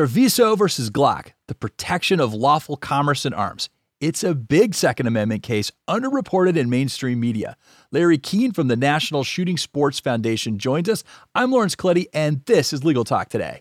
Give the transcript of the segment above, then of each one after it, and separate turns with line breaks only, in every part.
Treviso versus Glock, the protection of lawful commerce in arms. It's a big Second Amendment case, underreported in mainstream media. Larry Keane from the National Shooting Sports Foundation joins us. I'm Lawrence Colletti, and this is Legal Talk Today.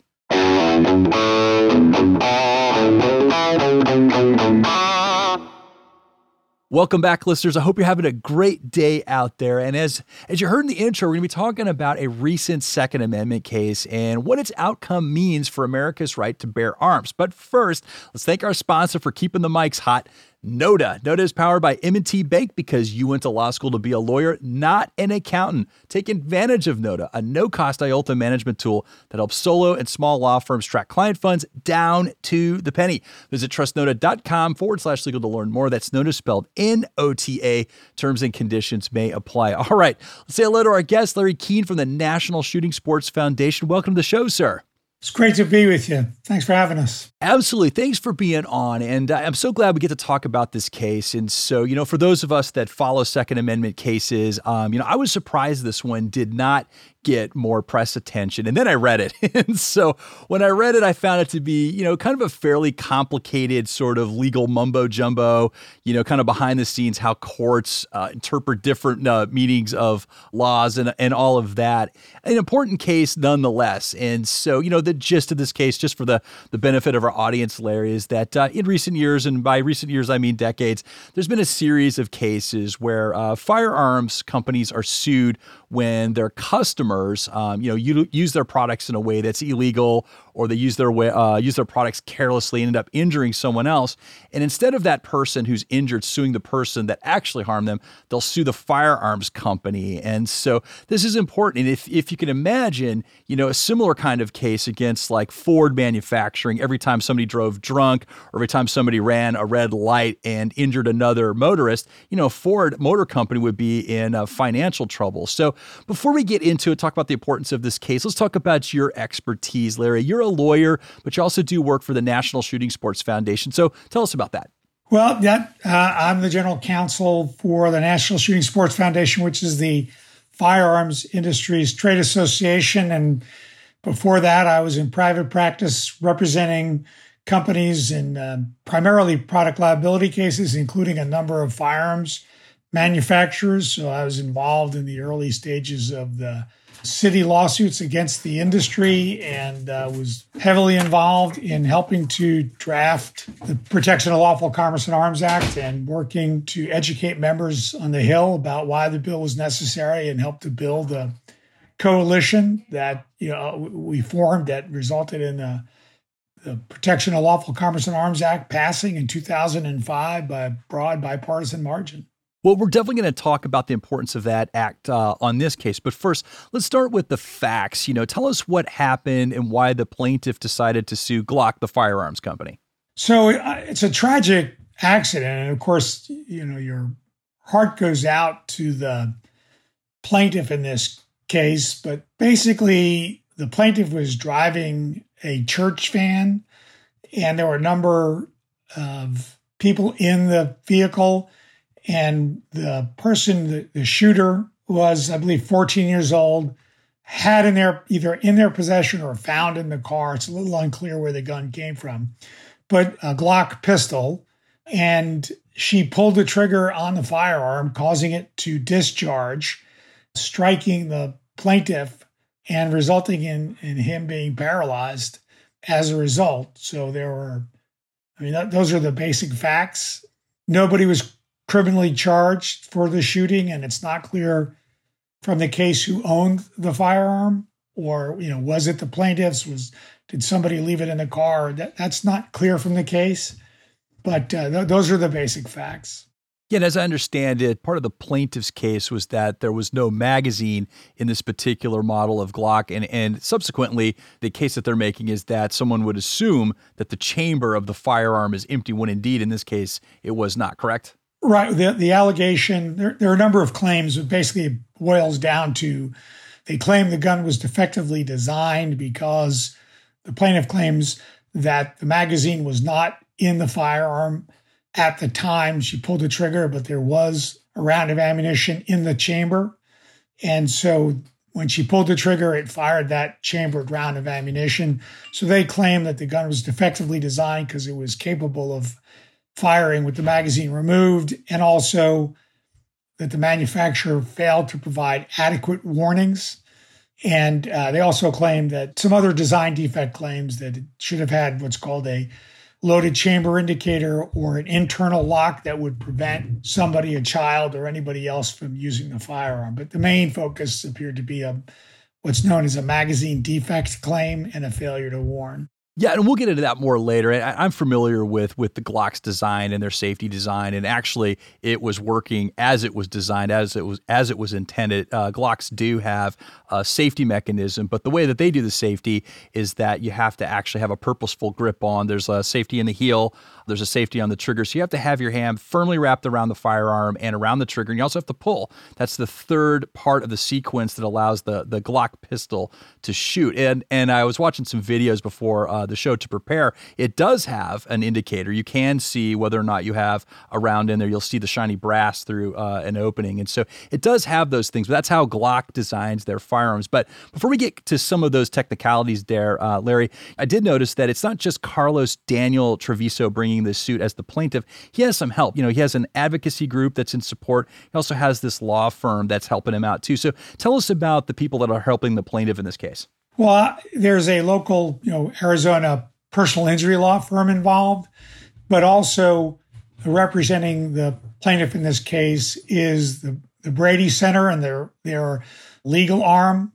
Welcome back, listeners. I hope you're having a great day out there. And as as you heard in the intro, we're going to be talking about a recent Second Amendment case and what its outcome means for America's right to bear arms. But first, let's thank our sponsor for keeping the mics hot. Nota. Noda is powered by M&T Bank because you went to law school to be a lawyer, not an accountant. Take advantage of Nota, a no-cost IOLTA management tool that helps solo and small law firms track client funds down to the penny. Visit trustnota.com forward slash legal to learn more. That's Nota spelled N-O-T-A. Terms and conditions may apply. All right, let's say hello to our guest, Larry Keane from the National Shooting Sports Foundation. Welcome to the show, sir.
It's great to be with you. Thanks for having us.
Absolutely. Thanks for being on. And uh, I'm so glad we get to talk about this case. And so, you know, for those of us that follow Second Amendment cases, um, you know, I was surprised this one did not get more press attention. And then I read it. and so when I read it, I found it to be, you know, kind of a fairly complicated sort of legal mumbo jumbo, you know, kind of behind the scenes how courts uh, interpret different uh, meanings of laws and, and all of that. An important case nonetheless. And so, you know, the gist of this case, just for the, the benefit of our audience, Larry, is that uh, in recent years, and by recent years, I mean decades, there's been a series of cases where uh, firearms companies are sued when their customers, um, you know, you use their products in a way that's illegal, or they use their uh, use their products carelessly and end up injuring someone else. And instead of that person who's injured suing the person that actually harmed them, they'll sue the firearms company. And so this is important. And if if you can imagine, you know, a similar kind of case against like Ford manufacturing, every time somebody drove drunk, or every time somebody ran a red light and injured another motorist, you know, Ford Motor Company would be in uh, financial trouble. So before we get into it, talk about the importance of this case, let's talk about your expertise, Larry. You're a lawyer, but you also do work for the National Shooting Sports Foundation. So tell us about that.
Well, that uh, I'm the general counsel for the National Shooting Sports Foundation, which is the firearms industry's trade association. And before that, I was in private practice representing companies in uh, primarily product liability cases, including a number of firearms manufacturers. So I was involved in the early stages of the city lawsuits against the industry and uh, was heavily involved in helping to draft the Protection of Lawful Commerce and Arms Act and working to educate members on the Hill about why the bill was necessary and help to build a coalition that you know we formed that resulted in the, the Protection of Lawful Commerce and Arms Act passing in 2005 by a broad bipartisan margin.
Well, we're definitely going to talk about the importance of that act uh, on this case. But first, let's start with the facts. You know, tell us what happened and why the plaintiff decided to sue Glock, the firearms company.
So uh, it's a tragic accident. And of course, you know, your heart goes out to the plaintiff in this case. But basically, the plaintiff was driving a church van, and there were a number of people in the vehicle and the person, the, the shooter, was, I believe, 14 years old, had in their either in their possession or found in the car. It's a little unclear where the gun came from, but a Glock pistol. And she pulled the trigger on the firearm, causing it to discharge, striking the plaintiff and resulting in, in him being paralyzed as a result. So there were, I mean, that, those are the basic facts. Nobody was criminally charged for the shooting, and it's not clear from the case who owned the firearm or you know was it the plaintiff's was did somebody leave it in the car that, that's not clear from the case but uh, th- those are the basic facts
yeah, and as I understand it, part of the plaintiff's case was that there was no magazine in this particular model of Glock. And, and subsequently, the case that they're making is that someone would assume that the chamber of the firearm is empty when indeed, in this case, it was not, correct?
Right. The, the allegation, there, there are a number of claims, but basically boils down to they claim the gun was defectively designed because the plaintiff claims that the magazine was not in the firearm at the time she pulled the trigger, but there was a round of ammunition in the chamber. And so when she pulled the trigger, it fired that chambered round of ammunition. So they claim that the gun was defectively designed because it was capable of firing with the magazine removed, and also that the manufacturer failed to provide adequate warnings. And uh, they also claim that some other design defect claims that it should have had what's called a loaded chamber indicator or an internal lock that would prevent somebody, a child, or anybody else from using the firearm. But the main focus appeared to be a what's known as a magazine defect claim and a failure to warn.
Yeah, and we'll get into that more later. I, am familiar with with the Glock's design and their safety design, and actually, it was working as it was designed, as it was as it was intended. Uh, Glocks do have a safety mechanism, but the way that they do the safety is that you have to actually have a purposeful grip on. There's a safety in the heel, there's a safety on the trigger, so you have to have your hand firmly wrapped around the firearm and around the trigger, and you also have to pull. That's the third part of the sequence that allows the the Glock pistol to shoot. And and I was watching some videos before. Uh, the show to prepare, it does have an indicator. You can see whether or not you have a round in there. You'll see the shiny brass through uh, an opening. And so it does have those things, but that's how Glock designs their firearms. But before we get to some of those technicalities there, uh, Larry, I did notice that it's not just Carlos Daniel Treviso bringing this suit as the plaintiff. He has some help. You know, he has an advocacy group that's in support. He also has this law firm that's helping him out too. So tell us about the people that are helping the plaintiff in this case.
Well, there's a local, you know, Arizona personal injury law firm involved, but also representing the plaintiff in this case is the, the Brady Center and their their legal arm.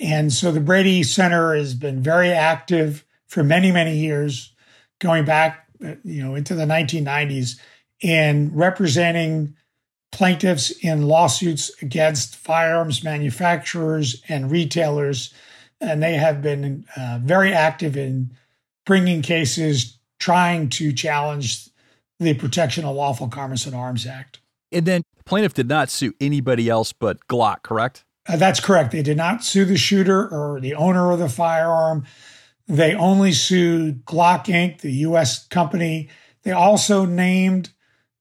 And so the Brady Center has been very active for many, many years, going back, you know, into the 1990s in representing plaintiffs in lawsuits against firearms manufacturers and retailers and they have been uh, very active in bringing cases trying to challenge the Protection of Lawful Commerce in Arms Act.
And then plaintiff did not sue anybody else but Glock, correct?
Uh, that's correct. They did not sue the shooter or the owner of the firearm. They only sued Glock Inc., the U.S. company. They also named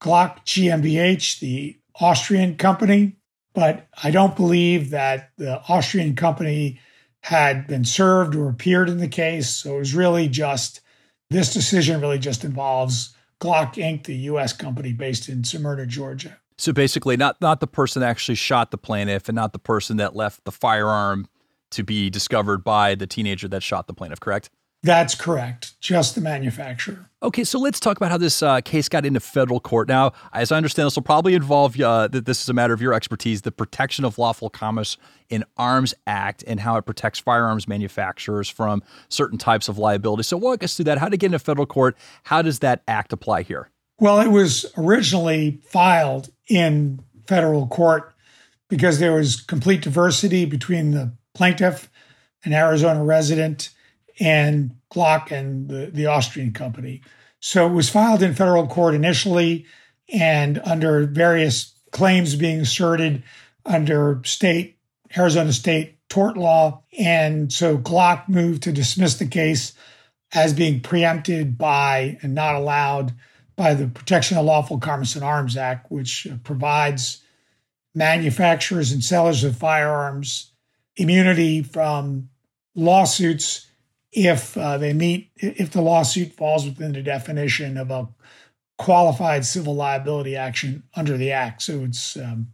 Glock GmbH, the Austrian company, but I don't believe that the Austrian company had been served or appeared in the case. So it was really just this decision really just involves Glock Inc., the U.S. company based in Smyrna, Georgia.
So basically, not not the person that actually shot the plaintiff, and not the person that left the firearm to be discovered by the teenager that shot the plaintiff. Correct?
That's correct. Just the manufacturer.
Okay, so let's talk about how this uh, case got into federal court. Now, as I understand, this will probably involve uh, that this is a matter of your expertise, the Protection of Lawful Commerce in Arms Act, and how it protects firearms manufacturers from certain types of liability. So, walk us through that. How to get into federal court? How does that act apply here?
Well, it was originally filed in federal court because there was complete diversity between the plaintiff, an Arizona resident and Glock and the, the Austrian company. So it was filed in federal court initially and under various claims being asserted under state, Arizona state tort law. And so Glock moved to dismiss the case as being preempted by and not allowed by the Protection of Lawful Commerce in Arms Act, which provides manufacturers and sellers of firearms immunity from lawsuits if uh, they meet if the lawsuit falls within the definition of a qualified civil liability action under the act. So it's um,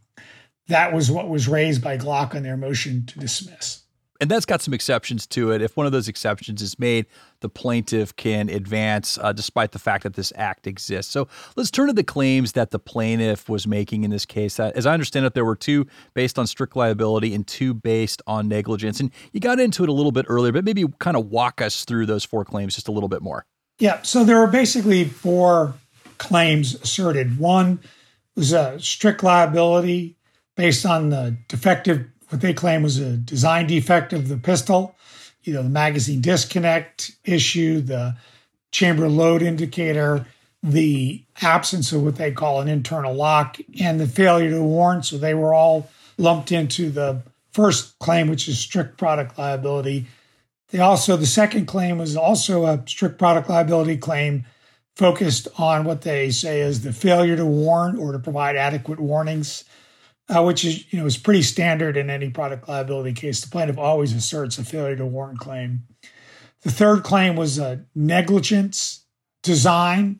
that was what was raised by Glock on their motion to dismiss
and that's got some exceptions to it. If one of those exceptions is made, the plaintiff can advance uh, despite the fact that this act exists. So let's turn to the claims that the plaintiff was making in this case. Uh, as I understand it, there were two based on strict liability and two based on negligence. And you got into it a little bit earlier, but maybe kind of walk us through those four claims just a little bit more.
Yeah. So there were basically four claims asserted. One was a strict liability based on the defective what they claim was a design defect of the pistol, you know, the magazine disconnect issue, the chamber load indicator, the absence of what they call an internal lock, and the failure to warn. So they were all lumped into the first claim, which is strict product liability. They also, the second claim was also a strict product liability claim focused on what they say is the failure to warn or to provide adequate warnings. Uh, which is you know is pretty standard in any product liability case. The plaintiff always asserts a failure to warn claim. The third claim was a negligence design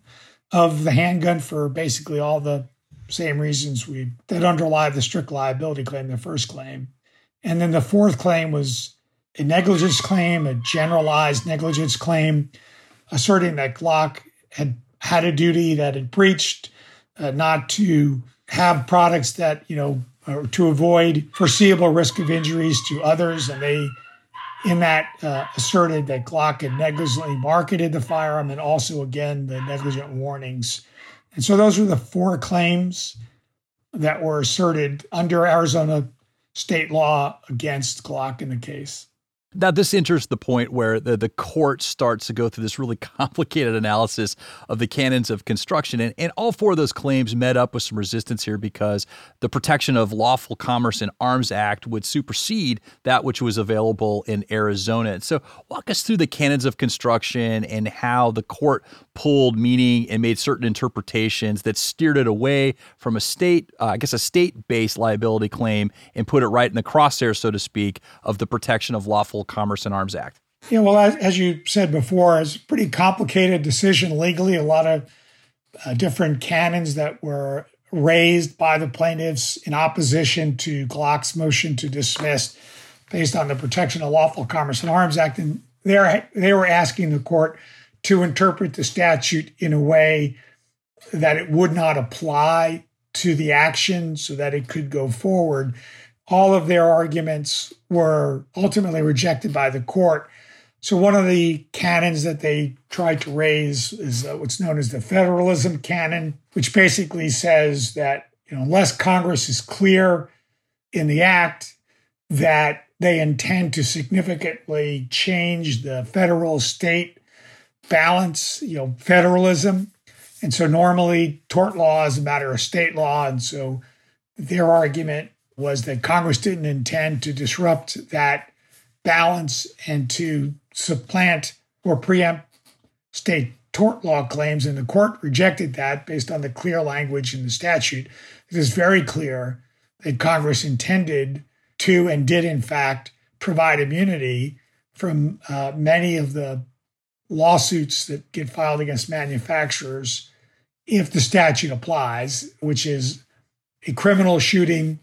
of the handgun for basically all the same reasons we that underlie the strict liability claim, the first claim. And then the fourth claim was a negligence claim, a generalized negligence claim, asserting that Glock had had a duty that it breached uh, not to have products that, you know, to avoid foreseeable risk of injuries to others. And they, in that, uh, asserted that Glock had negligently marketed the firearm and also, again, the negligent warnings. And so those were the four claims that were asserted under Arizona state law against Glock in the case.
Now, this enters the point where the, the court starts to go through this really complicated analysis of the canons of construction. And, and all four of those claims met up with some resistance here because the Protection of Lawful Commerce and Arms Act would supersede that which was available in Arizona. so, walk us through the canons of construction and how the court pulled meaning and made certain interpretations that steered it away from a state, uh, I guess, a state based liability claim and put it right in the crosshair, so to speak, of the Protection of Lawful Commerce and Arms Act?
Yeah, well, as, you said before, it's a pretty complicated decision legally. A lot of uh, different canons that were raised by the plaintiffs in opposition to Glock's motion to dismiss based on the Protection of Lawful Commerce and Arms Act. And they were asking the court to interpret the statute in a way that it would not apply to the action so that it could go forward all of their arguments were ultimately rejected by the court. So, one of the canons that they tried to raise is uh, what's known as the federalism canon, which basically says that you know, unless Congress is clear in the act that they intend to significantly change the federal state balance, you know, federalism. And so normally tort law is a matter of state law. And so their argument was that Congress didn't intend to disrupt that balance and to supplant or preempt state tort law claims. And the court rejected that based on the clear language in the statute. It is very clear that Congress intended to and did, in fact, provide immunity from uh, many of the lawsuits that get filed against manufacturers if the statute applies, which is a criminal shooting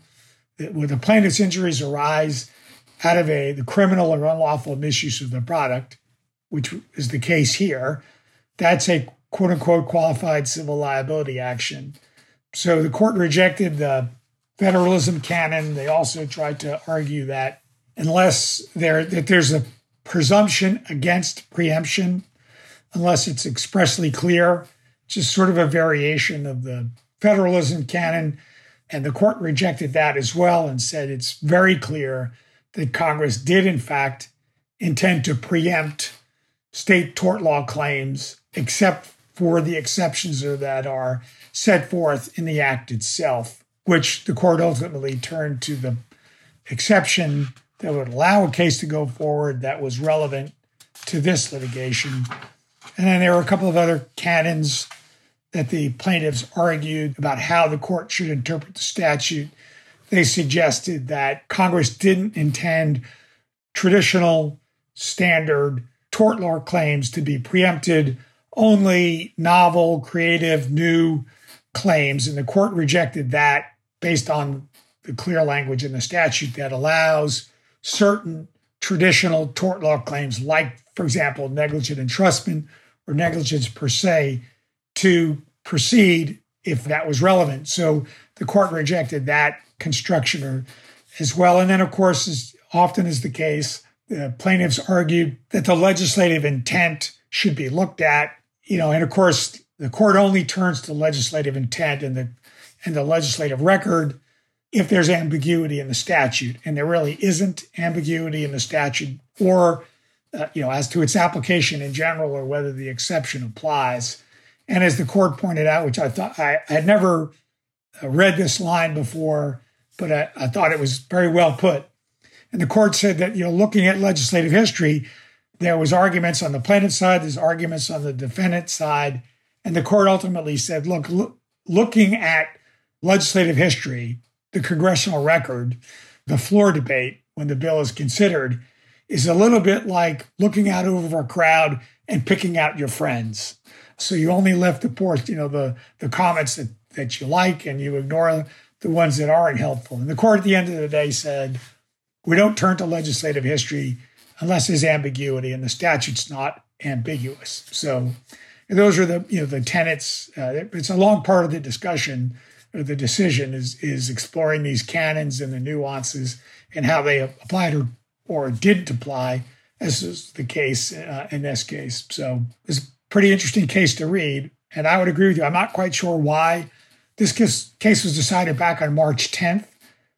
where the plaintiff's injuries arise out of a the criminal or unlawful misuse of the product, which is the case here, that's a quote unquote qualified civil liability action. So the court rejected the federalism canon. They also tried to argue that unless there that there's a presumption against preemption, unless it's expressly clear, just sort of a variation of the federalism canon and the court rejected that as well and said it's very clear that Congress did, in fact, intend to preempt state tort law claims, except for the exceptions that are set forth in the act itself, which the court ultimately turned to the exception that would allow a case to go forward that was relevant to this litigation. And then there were a couple of other canons that the plaintiffs argued about how the court should interpret the statute. They suggested that Congress didn't intend traditional standard tort law claims to be preempted, only novel, creative, new claims. And the court rejected that based on the clear language in the statute that allows certain traditional tort law claims, like, for example, negligent entrustment or negligence per se, to proceed if that was relevant. So the court rejected that construction as well. And then, of course, as often is the case, the plaintiffs argued that the legislative intent should be looked at. You know, and of course, the court only turns to legislative intent and the and the legislative record if there's ambiguity in the statute, and there really isn't ambiguity in the statute, or uh, you know, as to its application in general, or whether the exception applies. And as the court pointed out, which I thought I, I had never uh, read this line before, but I, I thought it was very well put. And the court said that, you know, looking at legislative history, there was arguments on the plaintiff side, there's arguments on the defendant side. And the court ultimately said, look, look looking at legislative history, the congressional record, the floor debate when the bill is considered is a little bit like looking out over a crowd and picking out your friends. So you only left the port, you know, the the comments that, that you like and you ignore the ones that aren't helpful. And the court at the end of the day said, we don't turn to legislative history unless there's ambiguity and the statute's not ambiguous. So those are the you know the tenets. Uh, it's a long part of the discussion or the decision is is exploring these canons and the nuances and how they applied or or didn't apply, as is the case uh, in this case. So it's pretty interesting case to read, and I would agree with you. I'm not quite sure why this case, was decided back on March 10th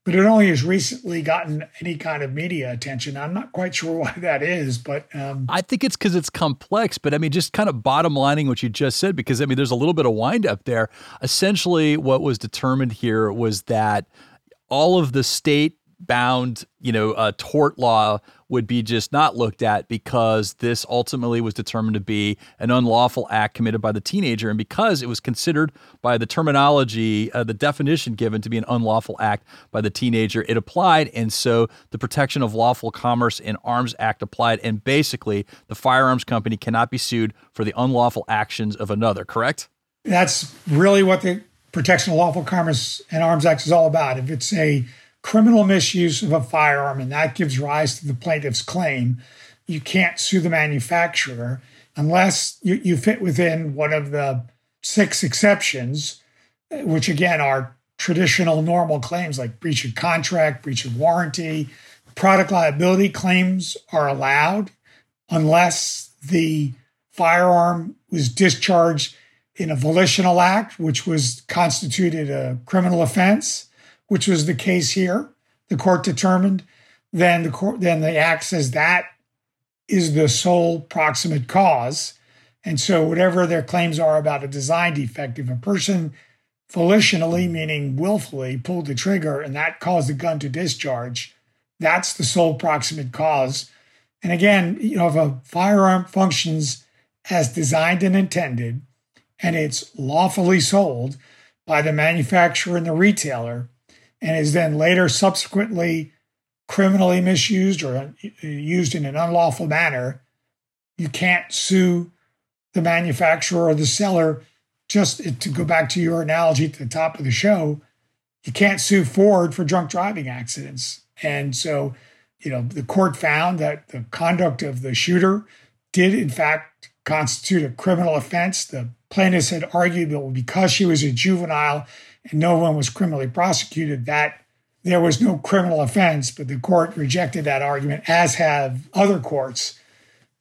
but it only has recently gotten any kind of media attention. I'm not quite sure why that is, but um,
I think it's because it's complex. But I mean, just kind of bottom lining what you just said, because I mean, there's a little bit of wind up there. Essentially, what was determined here was that all of the state bound, you know, uh, tort law would be just not looked at because this ultimately was determined to be an unlawful act committed by the teenager. And because it was considered by the terminology, uh, the definition given to be an unlawful act by the teenager, it applied. And so the Protection of Lawful Commerce in Arms Act applied. And basically, the firearms company cannot be sued for the unlawful actions of another, correct?
That's really what the Protection of Lawful Commerce and Arms Act is all about. If it's a criminal misuse of a firearm, and that gives rise to the plaintiff's claim, you can't sue the manufacturer unless you, you fit within one of the six exceptions, which again are traditional normal claims like breach of contract, breach of warranty. Product liability claims are allowed unless the firearm was discharged in a volitional act, which was constituted a criminal offense which was the case here, the court determined, then the court then the act says that is the sole proximate cause. And so whatever their claims are about a design defect, if a person volitionally, meaning willfully, pulled the trigger and that caused the gun to discharge, that's the sole proximate cause. And again, you know, if a firearm functions as designed and intended, and it's lawfully sold by the manufacturer and the retailer, and is then later subsequently criminally misused or used in an unlawful manner, you can't sue the manufacturer or the seller. Just to go back to your analogy at the top of the show, you can't sue Ford for drunk driving accidents. And so, you know, the court found that the conduct of the shooter did, in fact, constitute a criminal offense. The plaintiffs had argued that because she was a juvenile and no one was criminally prosecuted, that there was no criminal offense, but the court rejected that argument, as have other courts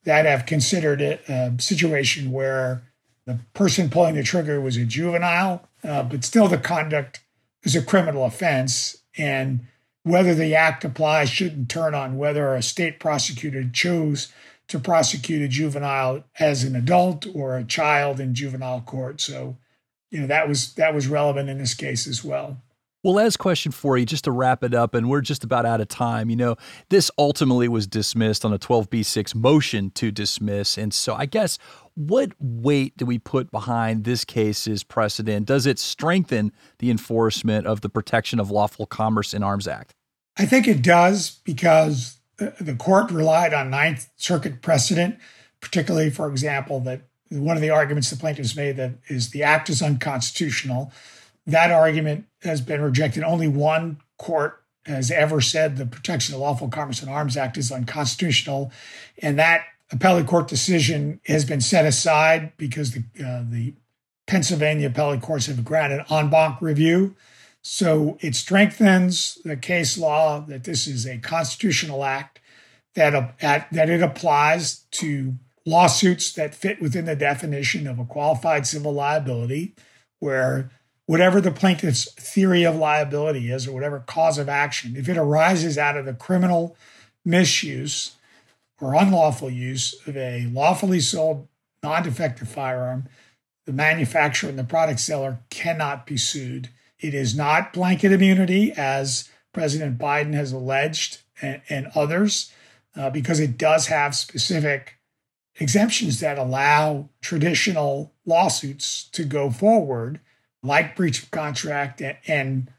that have considered it a situation where the person pulling the trigger was a juvenile, uh, but still the conduct is a criminal offense. And whether the act applies shouldn't turn on whether a state prosecutor chose to prosecute a juvenile as an adult or a child in juvenile court. So you know that was that was relevant in this case as well.
Well, last question for you, just to wrap it up, and we're just about out of time. You know, this ultimately was dismissed on a 12b6 motion to dismiss. And so I guess what weight do we put behind this case's precedent? Does it strengthen the enforcement of the Protection of Lawful Commerce in Arms Act?
I think it does because the court relied on Ninth Circuit precedent, particularly, for example, that one of the arguments the plaintiffs made that is the act is unconstitutional. That argument has been rejected. Only one court has ever said the Protection of Lawful Commerce and Arms Act is unconstitutional, and that appellate court decision has been set aside because the uh, the Pennsylvania appellate courts have granted en banc review. So it strengthens the case law that this is a constitutional act that uh, that it applies to lawsuits that fit within the definition of a qualified civil liability, where whatever the plaintiff's theory of liability is or whatever cause of action, if it arises out of the criminal misuse or unlawful use of a lawfully sold non defective firearm, the manufacturer and the product seller cannot be sued. It is not blanket immunity, as President Biden has alleged and, and others, uh, because it does have specific exemptions that allow traditional lawsuits to go forward, like breach of contract and,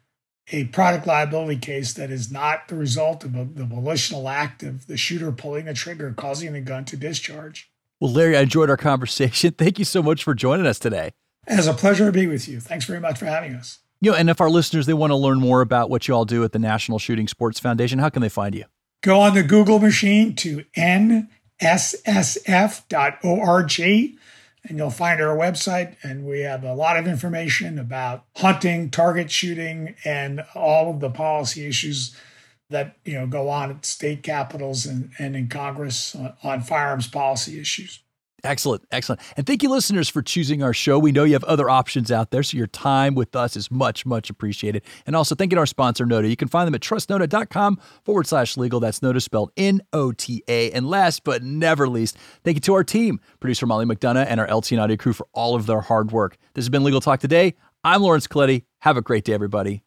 a product liability case that is not the result of a, the volitional act of the shooter pulling the trigger, causing the gun to discharge.
Well, Larry, I enjoyed our conversation. Thank you so much for joining us today.
It's a pleasure to be with you. Thanks very much for having us.
You know, and if our listeners they want to learn more about what you all do at the National Shooting Sports Foundation, how can they find you?
Go on the Google machine to nssf.org and you'll find our website and we have a lot of information about hunting, target shooting and all of the policy issues that, you know, go on at state capitals and, and in Congress on, on firearms policy issues.
Excellent, excellent. And thank you, listeners, for choosing our show. We know you have other options out there, so your time with us is much, much appreciated. And also, thank you to our sponsor, Nota. You can find them at trustnota.com forward slash legal. That's Nota spelled N O T A. And last but never least, thank you to our team, producer Molly McDonough and our LTN Audio crew for all of their hard work. This has been Legal Talk Today. I'm Lawrence Colletti. Have a great day, everybody.